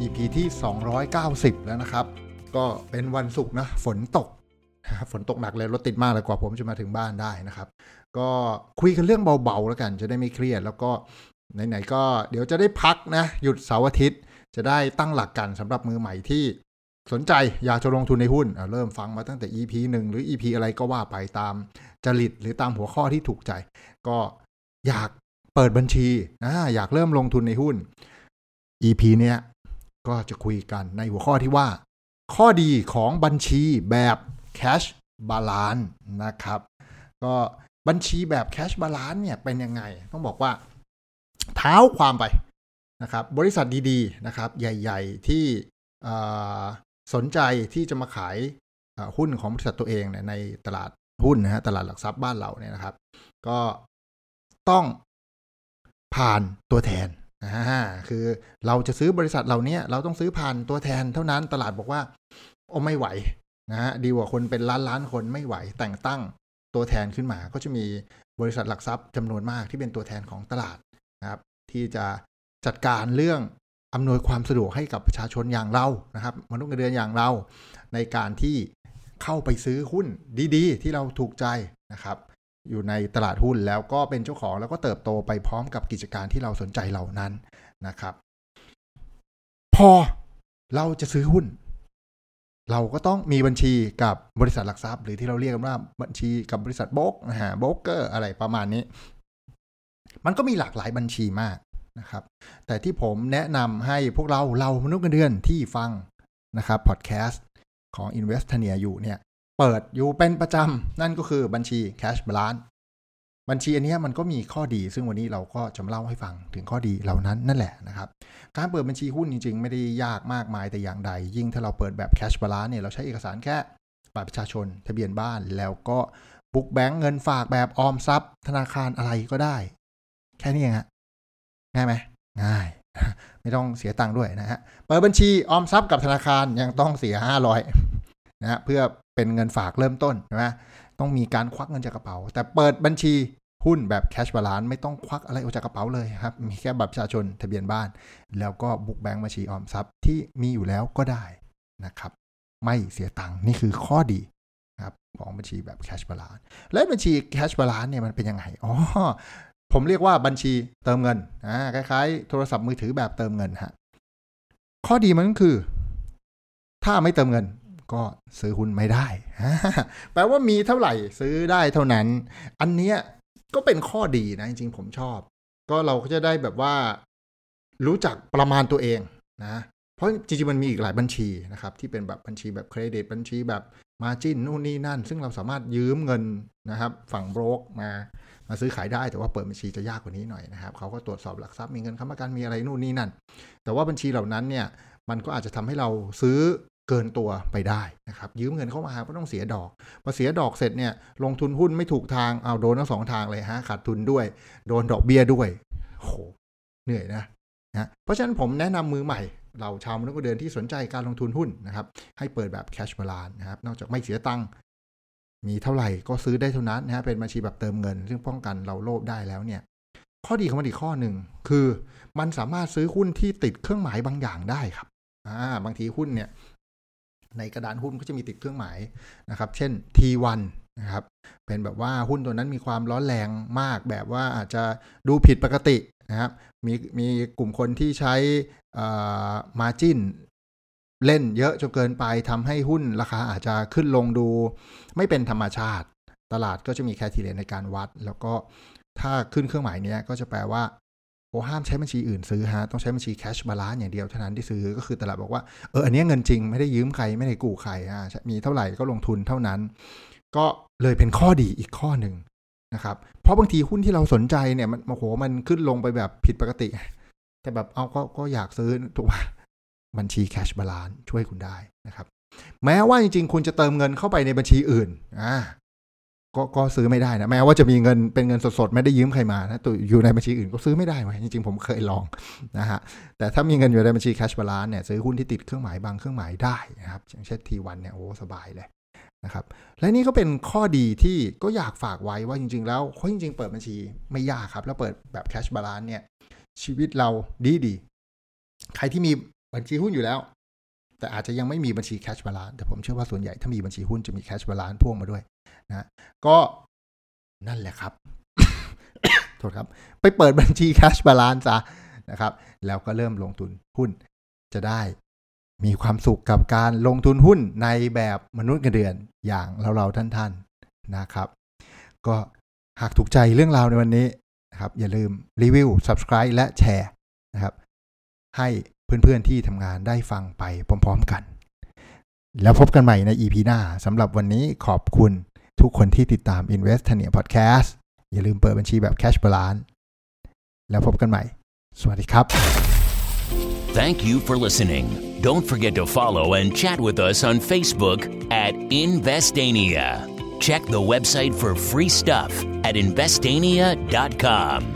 EP ที่ 290 แล้วนะครับ ก็เป็นวันศุกร์นะ ฝนตก ฝนตกหนักเลย รถติดมากเลยกว่าผมจะมาถึงบ้านได้นะครับ ก็คุยกันเรื่องเบาๆ แล้วกัน จะได้ไม่เครียด แล้วก็ไหนๆก็เดี๋ยวจะได้พักนะ หยุดเสาร์อาทิตย์ จะได้ตั้งหลักกันสำหรับมือใหม่ที่สนใจอยากจะลงทุนในหุ้นเริ่มฟังมาตั้งแต่ EP 1 หรือ EP อะไรก็ว่าไปตามจริตหรือตามหัวข้อที่ถูกใจ ก็อยากเปิดบัญชีนะอยากเริ่มลงทุนในหุ้น EP เนี้ย ก็จะคุยกันในหัวข้อที่ว่า ข้อดีของบัญชีแบบ cash balance นะครับ ก็บัญชีแบบ cash balance เนี่ยเป็นยังไง ต้องบอกว่าเท้าความไปนะครับ บริษัทดีๆนะครับ ใหญ่ ๆ ที่สนใจที่จะมาขายหุ้นของบริษัทตัวเองในตลาดหุ้นนะฮะตลาดหลักทรัพย์บ้านเราเนี่ยนะครับ ก็ต้องผ่านตัวแทน อ่าคือเราจะซื้อบริษัทเหล่านี้เราต้องซื้อผ่านตัวแทนเท่านั้นตลาดบอกว่าโอ้ไม่ไหวนะฮะดีกว่าคนเป็นล้านล้านคนไม่ไหวแต่งตั้งตัวแทนขึ้นมา ก็จะมีบริษัทหลักทรัพย์จำนวนมากที่เป็นตัวแทนของตลาดนะครับ ที่จะจัดการเรื่องอำนวยความสะดวกให้กับประชาชนอย่างเรานะครับมนุษย์เงินเดือนอย่างเรา ในการที่เข้าไปซื้อหุ้นดีๆ ที่เราถูกใจนะครับ อยู่ในตลาดหุ้นแล้วก็เป็นเจ้าของแล้วก็เติบโตไปพร้อมกับกิจการที่เราสนใจเหล่านั้นนะครับ พอเราจะซื้อหุ้น เราก็ต้องมีบัญชีกับบริษัทหลักทรัพย์ หรือที่เราเรียกกันว่าบัญชีกับบริษัทโบกนะฮะโบกเกอร์อะไรประมาณนี้ มันก็มีหลากหลายบัญชีมากนะครับ แต่ที่ผมแนะนำให้พวกเราเรามนุษย์เงินเดือนที่ฟังนะครับพอดแคสต์ของ Investania อยู่เนี่ย เปิดอยู่เป็นประจำ นั่นก็คือบัญชี Cash Balance บัญชีอันนี้มันก็มีข้อดี ซึ่งวันนี้เราก็จะมาเล่าให้ฟังถึงข้อดีเหล่านั้นนั่นแหละนะครับ การเปิดบัญชีหุ้นจริง ๆ ไม่ได้ยากมากมายแต่อย่างใด ยิ่งถ้าเราเปิดแบบ Cash Balance เนี่ยเราใช้เอกสารแค่บัตรประชาชน ทะเบียนบ้านแล้วก็บุ๊กแบงก์เงินฝากแบบออมทรัพย์ ธนาคารอะไรก็ได้ แค่นี้เองฮะง่ายไหมง่ายไม่ต้องเสียตังค์ด้วยนะฮะ เปิดบัญชีออมทรัพย์กับธนาคารยังต้องเสีย 500นะฮะเพื่อ เป็นเงินฝากเริ่มต้นใช่ไหมต้องมีการควักเงินจากกระเป๋า แต่เปิดบัญชีหุ้นแบบ cash balance ไม่ต้องควักอะไรออกจากกระเป๋าเลยครับ มีแค่บัตรประชาชนทะเบียนบ้าน แล้วก็ book bank บัญชีออมทรัพย์ที่มีอยู่แล้วก็ได้นะครับ ไม่เสียตังค์นี่คือข้อดีครับของบัญชีแบบ cash balanceและบัญชีแคชบาลานเนี่ยมันเป็นยังไงอ๋อผมเรียกว่าบัญชีเติมเงินอ่าคล้ายๆ โทรศัพท์มือถือแบบเติมเงินฮะข้อดีมันก็คือ ถ้าไม่เติมเงิน ก็ซื้อหุ้นไม่ได้ แปลว่ามีเท่าไหร่ซื้อได้เท่านั้น อันเนี้ยก็เป็นข้อดีนะจริงๆผมชอบ ก็เราก็จะได้แบบว่ารู้จักประมาณตัวเองนะ เพราะจริงๆมันมีอีกหลายบัญชีนะครับ ที่เป็นแบบบัญชีแบบเครดิตบัญชีแบบมาจิ้นนู่นนี่นั่น ซึ่งเราสามารถยืมเงินนะครับ ฝั่งโบรกมามาซื้อขายได้แต่ว่าเปิดบัญชีจะยากกว่านี้หน่อยนะครับเขาก็ตรวจสอบหลักทรัพย์มีเงินค้ำประกันมีอะไรนู่นนี่นั่น แต่ว่าบัญชีเหล่านั้นเนี่ยมันก็อาจจะทำให้เราซื้อ เกินตัวไปได้นะครับยืมเงินเข้ามาก็ต้องเสียดอกพอเสียดอกเสร็จเนี่ยลงทุนหุ้นไม่ถูกทางเอาโดนทั้งสองทางเลยฮะขาดทุนด้วย โดนดอกเบี้ยด้วยโหเหนื่อยนะนะเพราะฉะนั้นผมแนะนำมือใหม่เราชาวมนุษย์เดินที่สนใจการลงทุนหุ้นนะครับให้เปิดแบบแคชบาลานนะครับนอกจากไม่เสียตังค์มีเท่าไหร่ก็ซื้อได้เท่านั้นนะฮะเป็นบัญชีแบบเติมเงิน ซึ่งป้องกันเราโลภได้แล้วเนี่ยข้อดีของมันอีกข้อหนึ่งคือมันสามารถซื้อหุ้นที่ติดเครื่องหมายบางอย่างได้ครับอ่าบางทีหุ้นเนี่ย ในกระดานหุ้นก็จะมีติดเครื่องหมายนะครับ เช่น T1 นะครับ เป็นแบบว่าหุ้นตัวนั้นมีความร้อนแรงมาก แบบว่าอาจจะดูผิดปกตินะครับ มีมีกลุ่มคนที่ใช้ margin เล่นเยอะจนเกินไปทำให้หุ้นราคาอาจจะขึ้นลงดู ไม่เป็นธรรมชาติ ตลาดก็จะมี criteria ในการวัด แล้วก็ถ้าขึ้นเครื่องหมายนี้ก็จะแปลว่า ห้ามใช้บัญชีอื่นซื้อฮะต้องใช้บัญชี cash balance อย่างเดียวเท่านั้นที่ซื้อก็คือตลาดบอกว่าเอออันนี้เงินจริงไม่ได้ยืมใครไม่ได้กู้ใครอ่ามีเท่าไหร่ก็ลงทุนเท่านั้น ก็เลยเป็นข้อดีอีกข้อหนึ่งนะครับเพราะบางทีหุ้นที่เราสนใจเนี่ยมันโอ้โหมันขึ้นลงไปแบบผิดปกติ แต่แบบเอาก็ก็อยากซื้อถูกไหมบัญชี cash balance ช่วยคุณได้นะครับ แม้ว่าจริงๆ คุณจะเติมเงินเข้าไปในบัญชีอื่นอ่า ก็ก็ซื้อไม่ได้นะแม้ว่าจะมีเงินเป็นเงินสดๆ ไม่ได้ยืมใครมานะตัวอยู่ในบัญชีอื่นก็ซื้อไม่ได้ไหมจริงๆ ผมเคยลองนะฮะแต่ถ้ามีเงินอยู่ในบัญชี cash balance เนี่ยซื้อหุ้นที่ติดเครื่องหมายบางเครื่องหมายได้นะครับอย่างเช่นทีวันเนี่ยโอ้สบายเลยนะครับและนี่ก็เป็นข้อดีที่ก็อยากฝากไว้ว่าจริง ๆ แล้วเขาจริง ๆ เปิดบัญชีไม่ยากครับ แล้วเปิดแบบ cash balance เนี่ยชีวิตเราดีดีใครที่มีบัญชีหุ้นอยู่แล้ว แต่อาจจะยังไม่มีบัญชี cash balance แต่ผมเชื่อว่าส่วนใหญ่ถ้ามีบัญชีหุ้นจะมี cash balance พ่วงมาด้วยนะก็นั่นแหละครับโทษครับไปเปิดบัญชี cash balance ซะนะครับ แล้วก็เริ่มลงทุนหุ้นจะได้มีความสุขกับการลงทุนหุ้นในแบบมนุษย์เงินเดือนอย่างเราๆท่านๆนะครับ ก็หากถูกใจเรื่องราวในวันนี้นะครับ อย่าลืมรีวิว subscribe และแชร์นะครับ ให้ เพื่อนๆที่ทำงานได้ฟังไปพร้อมๆกัน แล้วพบกันใหม่ใน EP หน้าสำหรับวันนี้ขอบคุณทุกคนที่ติดตาม Invest t a n i a Podcast อย่าลืมเปิดบัญชีแบบ Cash Balance แล้วพบกันใหม่ สวัสดีครับ Thank you for listening. Don't forget to follow and chat with us on Facebook at Investania. Check the website for free stuff at investania.com.